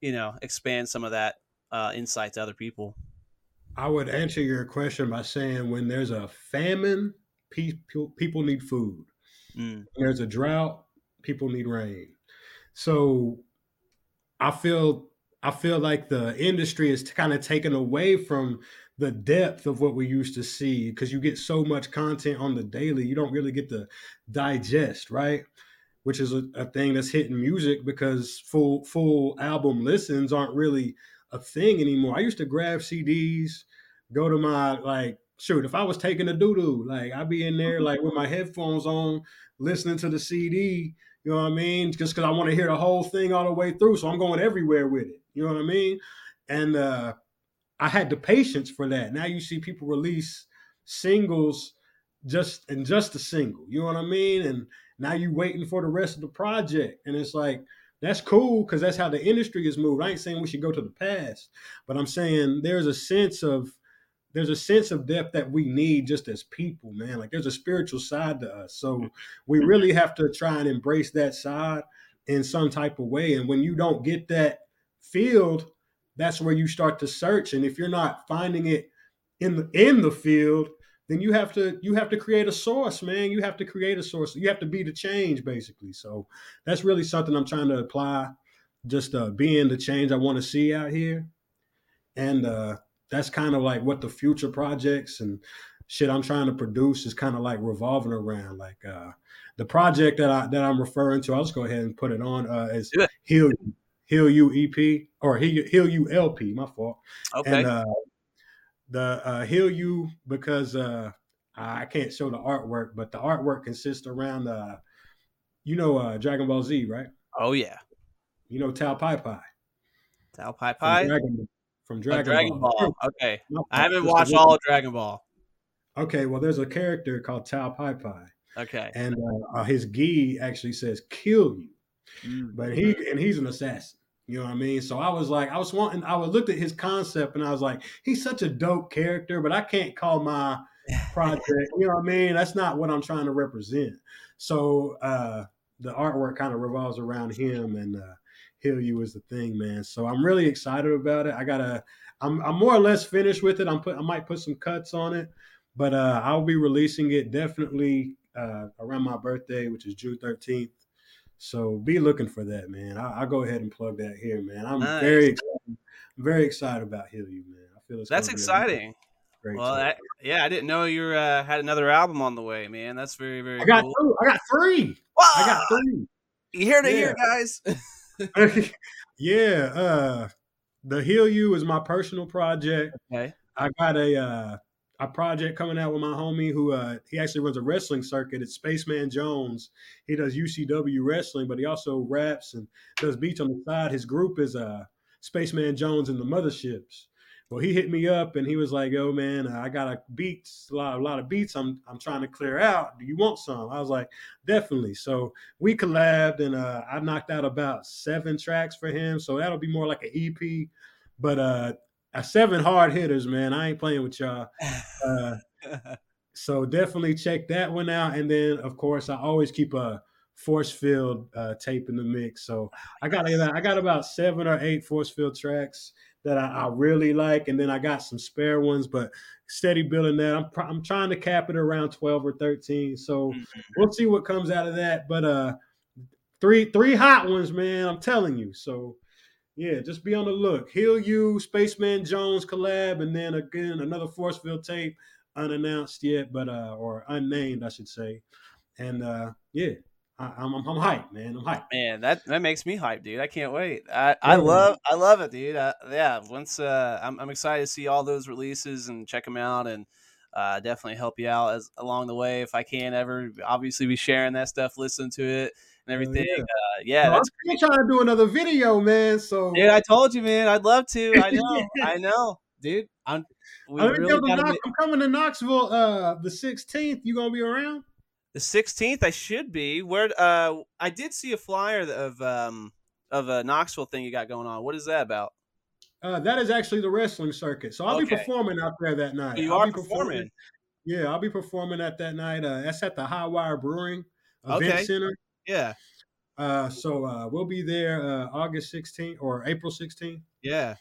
you know, expand some of that uh, insight to other people. I would answer your question by saying when there's a famine, people people need food. Mm. When there's a drought, people need rain. So I feel I feel like the industry is kind of taken away from the depth of what we used to see because you get so much content on the daily, you don't really get to digest, right? Which is a, a thing that's hitting music because full full album listens aren't really a thing anymore. I used to grab CDs, go to my like shoot, if I was taking a doo doo, like I'd be in there like with my headphones on, listening to the CD. You know what I mean? Just because I want to hear the whole thing all the way through, so I'm going everywhere with it. You know what I mean? And uh, I had the patience for that. Now you see people release singles just and just a single. You know what I mean? And now you're waiting for the rest of the project, and it's like that's cool because that's how the industry is moved. I ain't saying we should go to the past, but I'm saying there's a sense of there's a sense of depth that we need just as people, man. Like there's a spiritual side to us. So mm-hmm. we really have to try and embrace that side in some type of way. And when you don't get that field, that's where you start to search. And if you're not finding it in the in the field, then you have to you have to create a source, man. You have to create a source. You have to be the change, basically. So that's really something I'm trying to apply. Just uh, being the change I want to see out here, and uh, that's kind of like what the future projects and shit I'm trying to produce is kind of like revolving around. Like uh, the project that I that I'm referring to, I'll just go ahead and put it on uh, as Heal Heal You EP or Heal, Heal You LP. My fault. Okay. And uh, the uh, Heal You because uh, I can't show the artwork, but the artwork consists around uh, you know uh, Dragon Ball Z, right? Oh yeah. You know Tao Pai Pai. Tao Pai Pai. Dragon, from Dragon, oh, Dragon Ball. Ball. Okay, I haven't watched all of Dragon Ball. Okay, well, there's a character called Tao Pai Pai. Okay, and uh, uh, his gi actually says "kill you," mm-hmm. but he and he's an assassin. You know what I mean? So I was like, I was wanting, I looked at his concept and I was like, he's such a dope character, but I can't call my project. you know what I mean? That's not what I'm trying to represent. So uh, the artwork kind of revolves around him and. Uh, Heal You is the thing, man. So I'm really excited about it. I gotta, I'm, I'm more or less finished with it. I'm put, I might put some cuts on it, but uh, I'll be releasing it definitely uh, around my birthday, which is June 13th. So be looking for that, man. I, will go ahead and plug that here, man. I'm nice. very, excited, very excited about Heal You, man. I feel it's that's exciting. well, that, yeah, I didn't know you uh, had another album on the way, man. That's very, very. I got cool. two. I got three. I got three. You hear to yeah. hear, guys. yeah, uh the Heal You is my personal project. Okay. I got a uh a project coming out with my homie who uh he actually runs a wrestling circuit. It's Spaceman Jones. He does UCW wrestling, but he also raps and does beats on the side. His group is uh Spaceman Jones and the Motherships. Well, he hit me up and he was like, "Yo, man, I got a beats, a lot, a lot of beats. I'm, I'm trying to clear out. Do you want some?" I was like, "Definitely." So we collabed and uh, I knocked out about seven tracks for him. So that'll be more like an EP, but uh, seven hard hitters, man. I ain't playing with y'all. Uh, so definitely check that one out. And then, of course, I always keep a force field uh, tape in the mix. So I got I got about seven or eight force field tracks that I, I, really like, and then I got some spare ones, but steady building that. I'm I'm trying to cap it around 12 or 13, so mm-hmm. we'll see what comes out of that. But uh, three three hot ones, man. I'm telling you. So yeah, just be on the look. Heal You, Spaceman Jones collab, and then again another Forcefield tape, unannounced yet, but uh, or unnamed, I should say. And uh, yeah, I, am I'm, I'm hyped, man. I'm hyped. Man, that that makes me hyped, dude. I can't wait. I, I love I love it, dude. Uh, yeah, once uh, I'm I'm excited to see all those releases and check them out, and uh, definitely help you out as along the way if I can ever. Obviously, be sharing that stuff, listen to it, and everything. yeah, uh, yeah well, I'm trying to do another video, man. So yeah, I told you, man. I'd love to. I know, I know, dude. I'm. Really I'm coming to Knoxville uh the 16th. You gonna be around? The sixteenth, I should be. Where uh, I did see a flyer of um of a Knoxville thing you got going on. What is that about? Uh, that is actually the wrestling circuit. So I'll okay. be performing out there that night. So you I'll are be performing. performing. Yeah, I'll be performing at that night. Uh, that's at the High Wire Brewing Event okay. Center. Yeah. Uh, so uh, we'll be there uh, August 16th or April 16th. Yeah.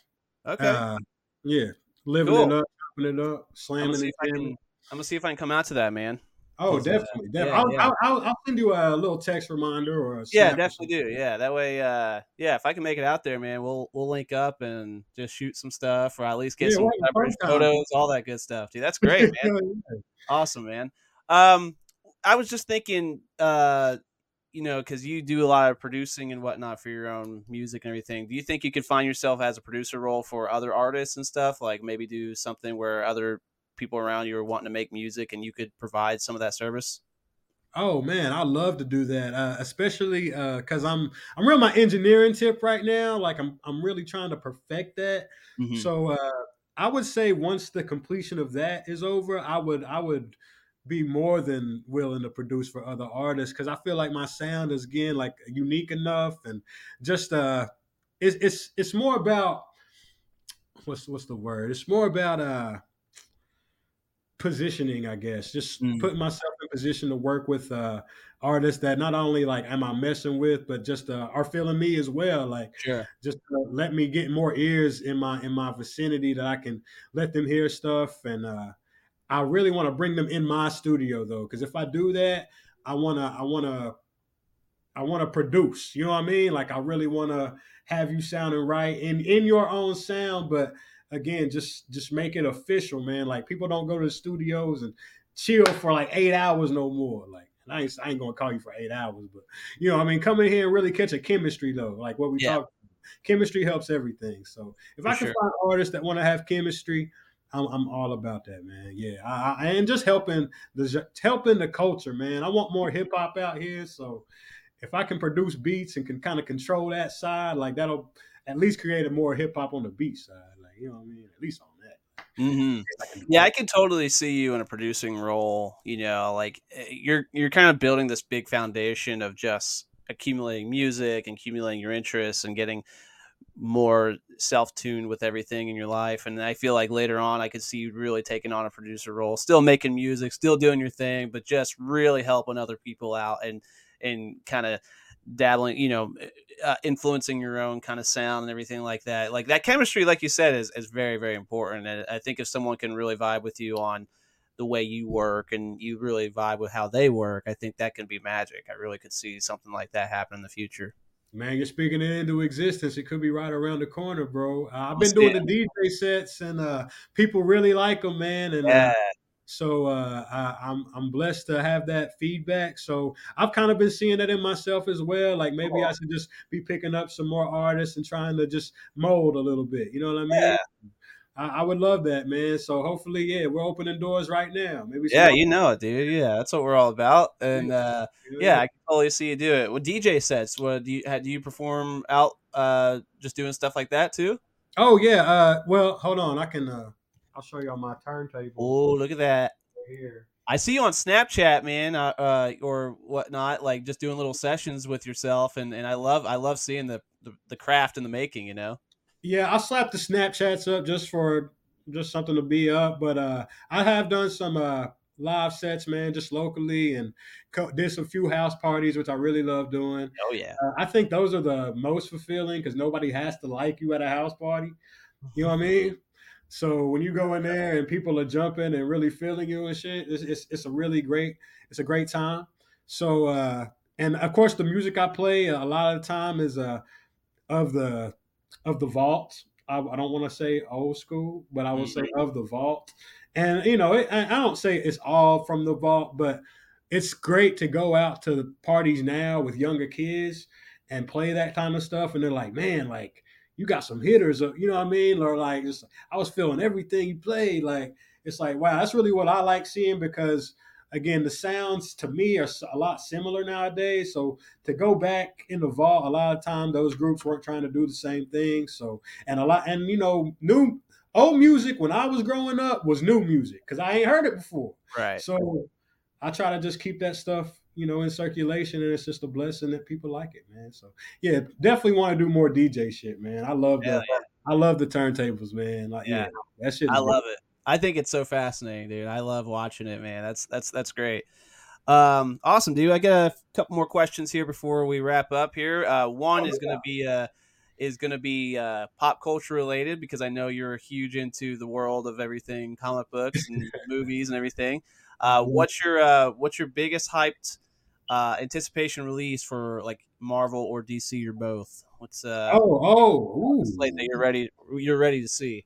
Okay. Uh, yeah, living Cool. it up, chopping it up, slamming it. if I can, I'm gonna see if I can come out to that, man. Oh, definitely. definitely. Yeah, I'll, yeah. I'll, I'll, I'll send you a little text reminder or Yeah, or definitely do. Yeah, that way. Uh, yeah, if I can make it out there, man, we'll we'll link up and just shoot some stuff, or at least get Yeah, some we'll have a collaborative fun time. photos, all that good stuff, dude. That's great, man. Awesome, man. Um, I was just thinking, uh, you know, because you do a lot of producing and whatnot for your own music and everything. Do you think you could find yourself as a producer role for other artists and stuff? Like maybe do something where other people around you are wanting to make music and you could provide some of that service? Oh man, I love to do that, uh, especially because I'm I'm real my engineering tip right now. Like I'm I'm really trying to perfect that. Mhm. So uh, I would say once the completion of that is over, I would I would be more than willing to produce for other artists because I feel like my sound is again like unique enough and just uh, it's it's it's more about what's what's the word? It's more about uh positioning, I guess. Just Mm. putting myself in position to work with uh artists that not only like am I messing with, but just uh, are feeling me as well. Like Sure. just uh, let me get more ears in my in my vicinity that I can let them hear stuff and uh I really want to bring them in my studio though because if I do that I want to I want to I want to produce you know what I mean like I really want to have you sounding right in in your own sound but again just just make it official man like people don't go to the studios and chill for like 8 hours no more like I ain't, I ain't gonna call you for eight hours, but you know, I mean, come in here and really catch a chemistry though, like what we Yeah. talked. Chemistry helps everything. So if For I can sure. find artists that want to have chemistry, I'm, I'm all about that, man. Yeah, I, I, and just helping the helping the culture, man. I want more hip hop out here, so if I can produce beats and can kind of control that side, like that'll at least create a more hip hop on the beat side, like you know what I mean. At least on that. hmm I Yeah, I can totally see you in a producing role. You know, like eh, you're you're kind of building this big foundation of just accumulating music and accumulating your interests and getting more self-tuned with everything in your life. And I feel like later on, I could see you really taking on a producer role, still making music, still doing your thing, but just really helping other people out and and kind of dabbling, you know, uh, influencing your own kind of sound and everything like that. Like that chemistry, like you said, is, is very, very important. And I think if someone can really vibe with you on the way you work and you really vibe with how they work, I think that can be magic. I really could see something like that happen in the future. Man, you're speaking it into existence. It could be right around the corner, bro. Uh, I've been doing the DJ sets, and uh, people really like them, man. And uh, so uh, I, I'm I'm blessed to have that feedback. So I've kind of been seeing that in myself as well. Like maybe. I should just be picking up some more artists and trying to just mold a little bit. You know what I mean? Yeah. I, I would love that, man. So hopefully, yeah, we're opening doors right now. Maybe Yeah, you know it, dude. Yeah, that's what we're all about. And uh, yeah, I can totally see you do it. Well, DJ sets. What do you do? You perform out, uh, just doing stuff like that too? Oh yeah. Uh, well, hold on. I can. Uh, I'll show you on my turntable Oh, look at that! here. I see you on Snapchat, man, uh, uh, or whatnot, like just doing little sessions with yourself, and, and I love I love seeing the, the the craft in the making. You know. Yeah, I slapped the Snapchats up just for just something to be up. But uh, I have done some uh, live sets, man, just locally, and co- did some few house parties, which I really love doing. Oh yeah. Uh, I think those are the most fulfilling because nobody has to like you at a house party. You know what I mean? So when you go in there and people are jumping and really feeling you and shit, it's it's, it's a really great it's a great time. So uh, and of course the music I play a lot of the time is uh of the of the vault. I, I don't want to say old school, but I will say of the vault. And you know, it, I, I don't say it's all from the vault, but it's great to go out to the parties now with younger kids and play that kind of stuff, and they're like, man, like you got some hitters, uh, you know what I mean? Or like, I was feeling everything you played. Like, it's like, wow, that's really what I like seeing because again, the sounds to me are a lot similar nowadays. So to go back in the vault, a lot of time those groups weren't trying to do the same thing. So and a lot, and you know, new old music when I was growing up was new music because I ain't heard it before. Right. So I try to just keep that stuff, you know, in circulation, and it's just a blessing that people like it, man. So yeah, definitely want to do more DJ shit, man. I love Hell the I love the turntables, man. Like yeah, Yeah. that shit. I love it. I think it's so fascinating, dude. I love watching it, man. That's that's that's great. Um, awesome, dude. I got a couple more questions here before we wrap up. Here, uh, one oh, is going to be uh, is going to be uh, pop culture related because I know you're huge into the world of everything comic books and movies and everything. Uh, mm-hmm. what's your uh, what's your biggest hyped uh, anticipation release for like Marvel or DC or both? What's uh oh oh slate that you're ready you're ready to see?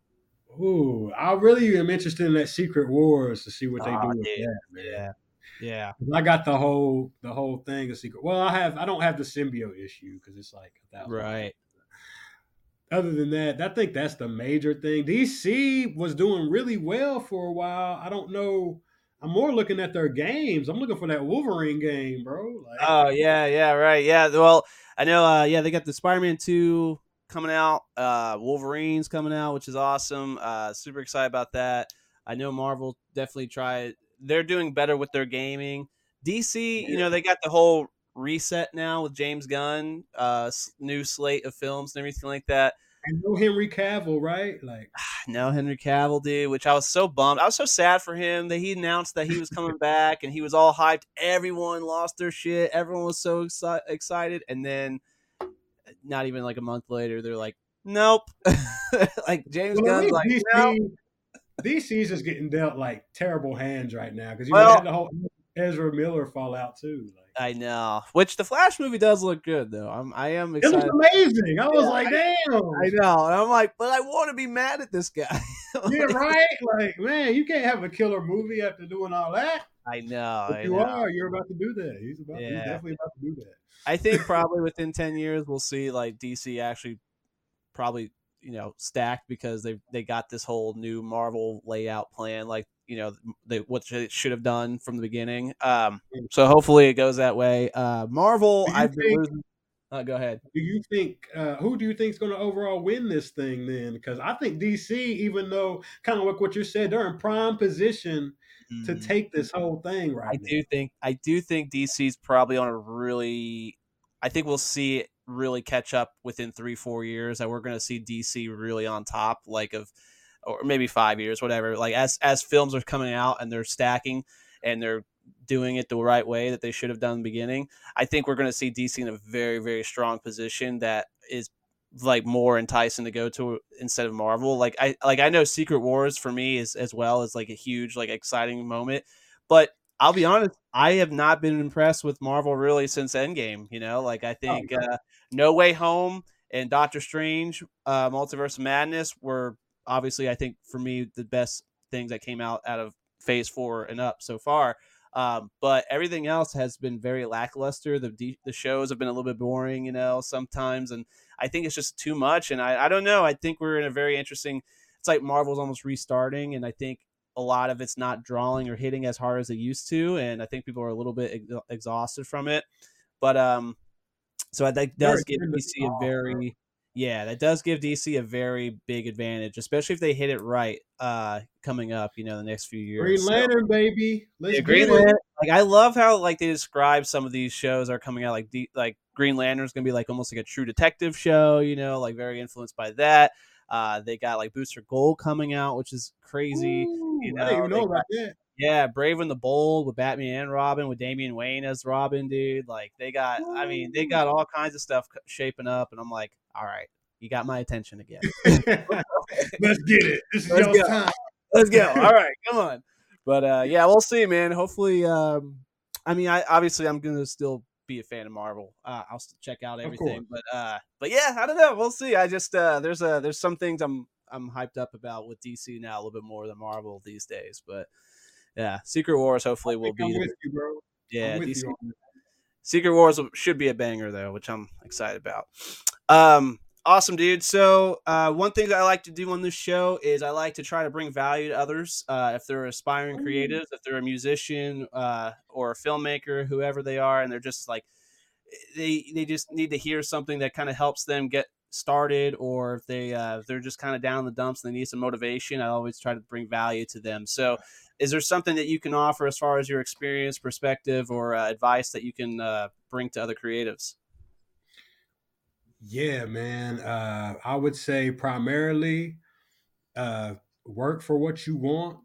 Ooh, I really am interested in that Secret Wars to see what they oh, do with dude. that. Man. Yeah. Yeah, I got the whole the whole thing of secret. Well, I have I don't have the symbiote issue because it's like that. right other than that, I think that's the major thing. DC was doing really well for a while. I don't know. I'm more looking at their games. I'm looking for that Wolverine game, bro. Like, oh yeah, yeah, right, yeah. Well, I know. Uh, yeah, they got the Spider-Man two coming out. Uh, Wolverine's coming out, which is awesome. Uh, super excited about that. I know Marvel definitely tried. They're doing better with their gaming. DC, you know, they got the whole reset now with James Gunn, uh, new slate of films and everything like that. I no Henry Cavill, right? Like no Henry Cavill, dude. Which I was so bummed. I was so sad for him that he announced that he was coming back, and he was all hyped. Everyone lost their shit. Everyone was so exci- excited, and then not even like a month later, they're like, "Nope." like James well, Gunn's like, DC, nope. DC's just getting dealt like terrible hands right now because you well, had the whole Ezra Miller fallout too. Like, I know. Which the Flash movie does look good though. I'm I am excited. It was amazing. I was yeah, like, damn. I know. And I'm like, but I want to be mad at this guy. yeah, right. Like, man, you can't have a killer movie after doing all that. I know. But I you know. are. You're about to do that. He's about. Yeah. He's definitely about to do that. I think probably within ten years we'll see like DC actually probably you know stacked because they they got this whole new Marvel layout plan like you know they what they should have done from the beginning. Um, so hopefully it goes that way. Uh, Marvel, I've think, losing... uh, go ahead. Do you think uh, who do you think is going to overall win this thing then? Because I think DC, even though kind of like what you said, they're in prime position mm. to take this whole thing right. I now. do think I do think DC's probably on a really. I think we'll see it really catch up within three four years. That we're going to see DC really on top, like of or maybe five years, whatever. Like as as films are coming out and they're stacking and they're doing it the right way that they should have done in the beginning, I think we're going to see DC in a very very strong position that is like more enticing to go to instead of Marvel. Like I like I know Secret Wars for me is as well as like a huge like exciting moment, but I'll be honest, I have not been impressed with Marvel really since Endgame. You know, like I oh, think oh, uh, No Way Home and Doctor Strange, uh, Multiverse Madness were obviously, I think for me, the best things that came out out of phase four and up so far. Um, but everything else has been very lackluster. The the shows have been a little bit boring, you know, sometimes, and I think it's just too much. And I, I don't know. I think we're in a very interesting. It's like Marvel's almost restarting, and I think a lot of it's not drawing or hitting as hard as it used to, and I think people are a little bit ex- exhausted from it. But um, so I think does give DC a very yeah, that does give DC a very big advantage, especially if they hit it right uh coming up, you know, the next few years. Green Lantern, so, baby. Let's yeah, Green Lantern. Like I love how like they describe some of these shows are coming out like de- like Green Lantern's going to be like almost like a true detective show, you know, like very influenced by that. Uh they got like Booster Gold coming out, which is crazy. Ooh, you know, I didn't even know about that. Yeah, Brave and the Bold with Batman and Robin with Damian Wayne as Robin, dude. Like they got, I mean, they got all kinds of stuff shaping up, and I'm like, all right, you got my attention again. Let's get it. This is Let's your go. time. Let's go. All right, come on. But uh, yeah, we'll see, man. Hopefully, um, I mean, I obviously I'm gonna still be a fan of Marvel. Uh, I'll check out everything, but uh, but yeah, I don't know. We'll see. I just uh, there's a there's some things I'm I'm hyped up about with DC now a little bit more than Marvel these days. But yeah, Secret Wars hopefully will be. You, yeah, DC. Secret Wars should be a banger though, which I'm excited about. Um, Awesome, dude. So, uh, one thing that I like to do on this show is I like to try to bring value to others. Uh, if they're aspiring mm. creatives, if they're a musician uh, or a filmmaker, whoever they are, and they're just like they they just need to hear something that kind of helps them get started, or if they uh, they're just kind of down in the dumps and they need some motivation, I always try to bring value to them. So, is there something that you can offer as far as your experience, perspective, or uh, advice that you can uh, bring to other creatives? Yeah, man. Uh, I would say primarily uh, work for what you want.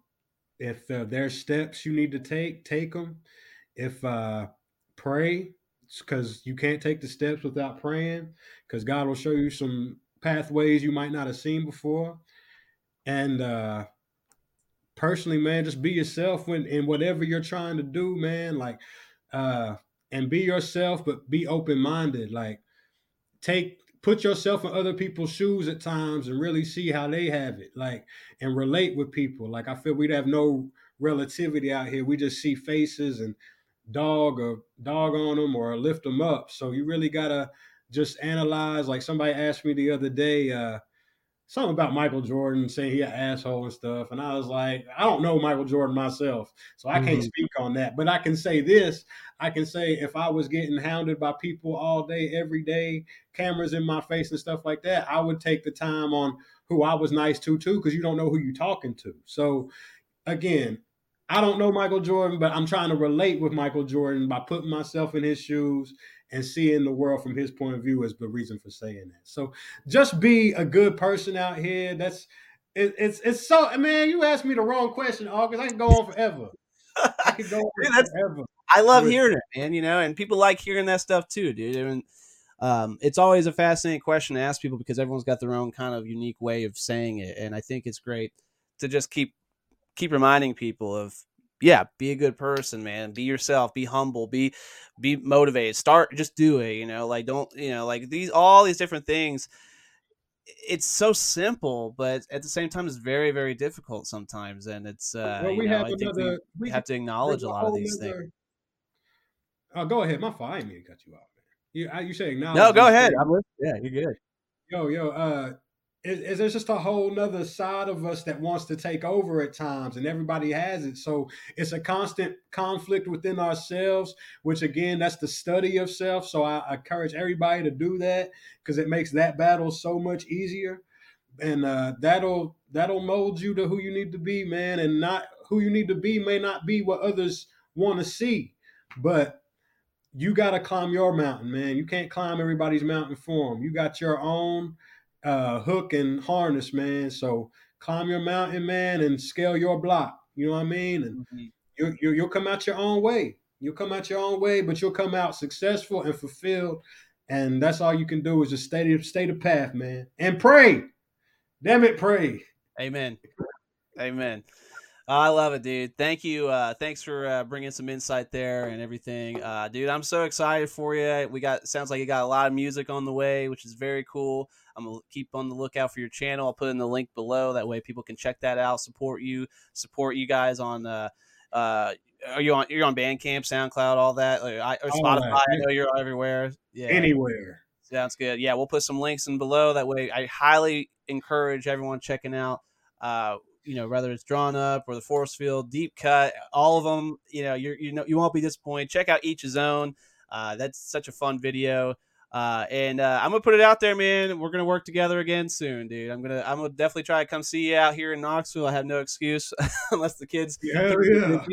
If uh, there's steps you need to take, take them. if uh pray because you can't take the steps without praying because god will show you some pathways you might not have seen before and uh personally man just be yourself when in whatever you're trying to do man like uh and be yourself but be open-minded. Like take put yourself in other people's shoes at times and really see how they have it like and relate with people. Like i feel we'd have no relativity out here. We just see faces and dog or dog on them or lift them up. So you really gotta just analyze like somebody asked me the other day uh something about Michael Jordan saying he an asshole and stuff. And I was like, I don't know Michael Jordan myself, so I can't mm-hmm. speak on that. But I can say this: I can say if I was getting hounded by people all day, every day, cameras in my face and stuff like that, I would take the time on who I was nice to too, because you don't know who you're talking to. So again. I don't know Michael Jordan, but I'm trying to relate with Michael Jordan by putting myself in his shoes and seeing the world from his point of view is the reason for saying that. So just be a good person out here. That's it, it's it's so man. You asked me the wrong question, August. I can go on forever. I can go on forever. I love hearing it, man. You know, and people like hearing that stuff too, dude. I mean, um, it's always a fascinating question to ask people because everyone's got their own kind of unique way of saying it, and I think it's great to just keep keep reminding people of yeah, be a good person, man. Be yourself. Be humble. Be be motivated. Start. Just do it. You know, like don't. You know, like these all these different things. It's so simple, but at the same time, it's very very difficult sometimes, and it's. Uh, well, we have know, another. We, we have to acknowledge a lot of these other, things. Oh, go ahead. My. I didn't to cut you off. Man. You you say acknowledge? No, go ahead. I'm yeah, you're good. Yo, yo. Uh, is, there's just a whole nother side of us that wants to take over at times and everybody has it. So it's a constant conflict within ourselves which again that's the study of self. So i, I encourage everybody to do that because it makes that battle so much easier. And uh, that'll that'll mold you to who you need to be man and not who you need to be may not be what others want to see. But you got to climb your mountain man. You can't climb everybody's mountain for them you got your own uh, hook and harness, man. So climb your mountain, man, and scale your block. You know what I mean? And mm-hmm. you, you, you'll come out your own way. You'll come out your own way, but you'll come out successful and fulfilled. And that's all you can do is just stay stay the path, man, and pray. Damn it, pray. Amen. Amen. I love it, dude. Thank you. Uh, thanks for uh, bringing some insight there and everything, uh, dude. I'm so excited for you. We got sounds like you got a lot of music on the way, which is very cool. I'm gonna keep on the lookout for your channel. I'll put in the link below. That way, people can check that out. Support you. Support you guys on. Uh, uh, are you on? You're on Bandcamp, SoundCloud, all that, or, or Spotify. Right. I know you're everywhere. Yeah, anywhere. Sounds good. Yeah, we'll put some links in below. That way, I highly encourage everyone checking out. Uh, you know, whether it's drawn up or the force field, deep cut, all of them. You know, you you know you won't be disappointed. Check out Each's Own. Uh, that's such a fun video. Uh, and uh, I'm gonna put it out there, man. We're gonna work together again soon, dude. I'm gonna I'm gonna definitely try to come see you out here in Knoxville. I have no excuse unless the kids. Yeah, yeah.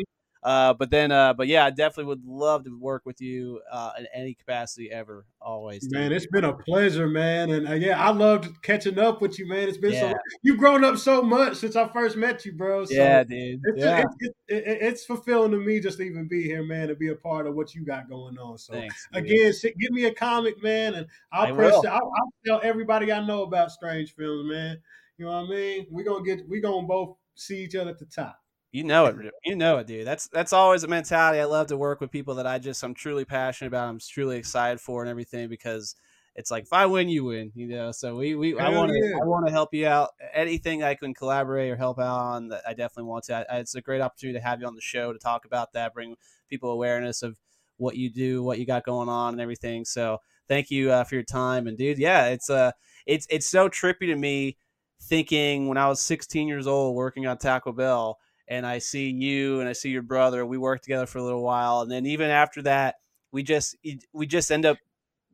Uh, but then, uh, but yeah, I definitely would love to work with you uh, in any capacity ever, always. Man, it's been a pleasure, man, and uh, yeah, I loved catching up with you, man. It's been yeah. so you've grown up so much since I first met you, bro. So yeah, dude. It's, yeah. It's, it's, it's, fulfilling to me just to even be here, man, to be a part of what you got going on. So Thanks, again, give me a comic, man, and I'll press. I'll, I'll tell everybody I know about Strange Films, man. You know what I mean? We're gonna get. We're gonna both see each other at the top. You know it. You know it, dude. That's that's always a mentality. I love to work with people that I just I'm truly passionate about. I'm truly excited for and everything because it's like if I win, you win. You know. So we we I want to yeah. I want to help you out. Anything I can collaborate or help out on, that I definitely want to. I, it's a great opportunity to have you on the show to talk about that, bring people awareness of what you do, what you got going on, and everything. So thank you uh, for your time. And dude, yeah, it's uh it's it's so trippy to me thinking when I was 16 years old working on Taco Bell and I see you and I see your brother. We worked together for a little while, and then even after that, we just we just end up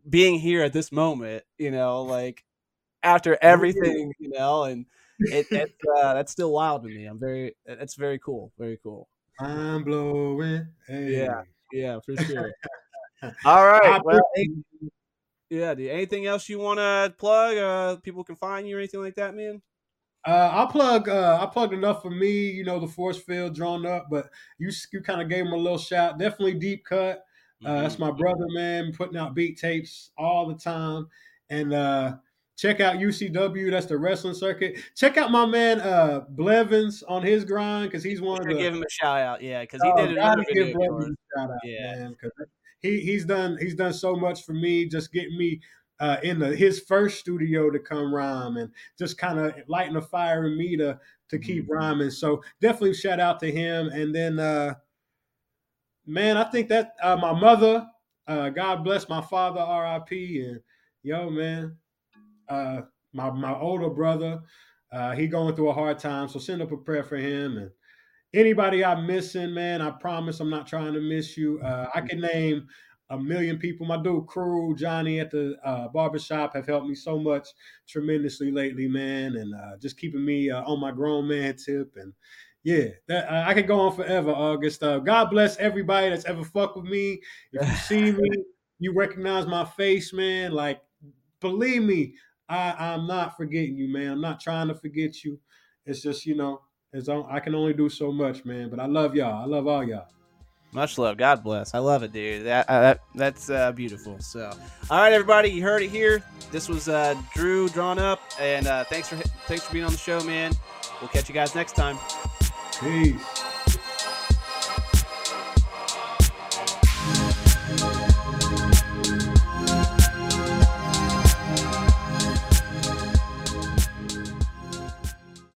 being here at this moment. You know, like after everything, you know, and it, it uh, that's still wild to me. I'm very that's very cool, very cool. I'm blowing. Hey. Yeah, yeah, for sure. All right. Well, yeah, dude. Anything else you want to plug? Uh, people can find you or anything like that, man. Uh, I'll plug. Uh, I plugged enough for me. You know, the force field drawn up, but you you kind of gave him a little shout. Definitely deep cut. Uh, mm-hmm. That's my brother, man. Putting out beat tapes all the time, and uh, check out UCW. That's the wrestling circuit. Check out my man uh, Blevins on his grind because he's one of the. Give him a shout out, yeah, because he oh, did another video. Give Blevins a shout out, yeah. man. Because he he's done he's done so much for me, just getting me uh, in the, his first studio to come rhyme and just kind of lighting a fire in me to to keep mm-hmm. rhyming. So definitely shout out to him. And then, uh, man, I think that uh, my mother, uh, God bless my father, R.I.P. And yo, man, uh, my my older brother, uh, he going through a hard time. So send up a prayer for him and anybody I'm missing, man. I promise I'm not trying to miss you. Uh, I can name a million people. My dude Crew, Johnny at the uh, barbershop have helped me so much tremendously lately, man, and uh, just keeping me uh, on my grown man tip. And yeah, that, I could go on forever, August. Uh, God bless everybody that's ever fucked with me. If you see me, you recognize my face, man. Like, believe me, I, I'm not forgetting you, man. I'm not trying to forget you. It's just, you know, it's I can only do so much, man. But I love y'all. I love all y'all. Much love. God bless. I love it, dude. That, uh, that that's uh, beautiful. So, all right, everybody, you heard it here. This was uh, Drew drawn up, and uh, thanks for thanks for being on the show, man. We'll catch you guys next time. Peace.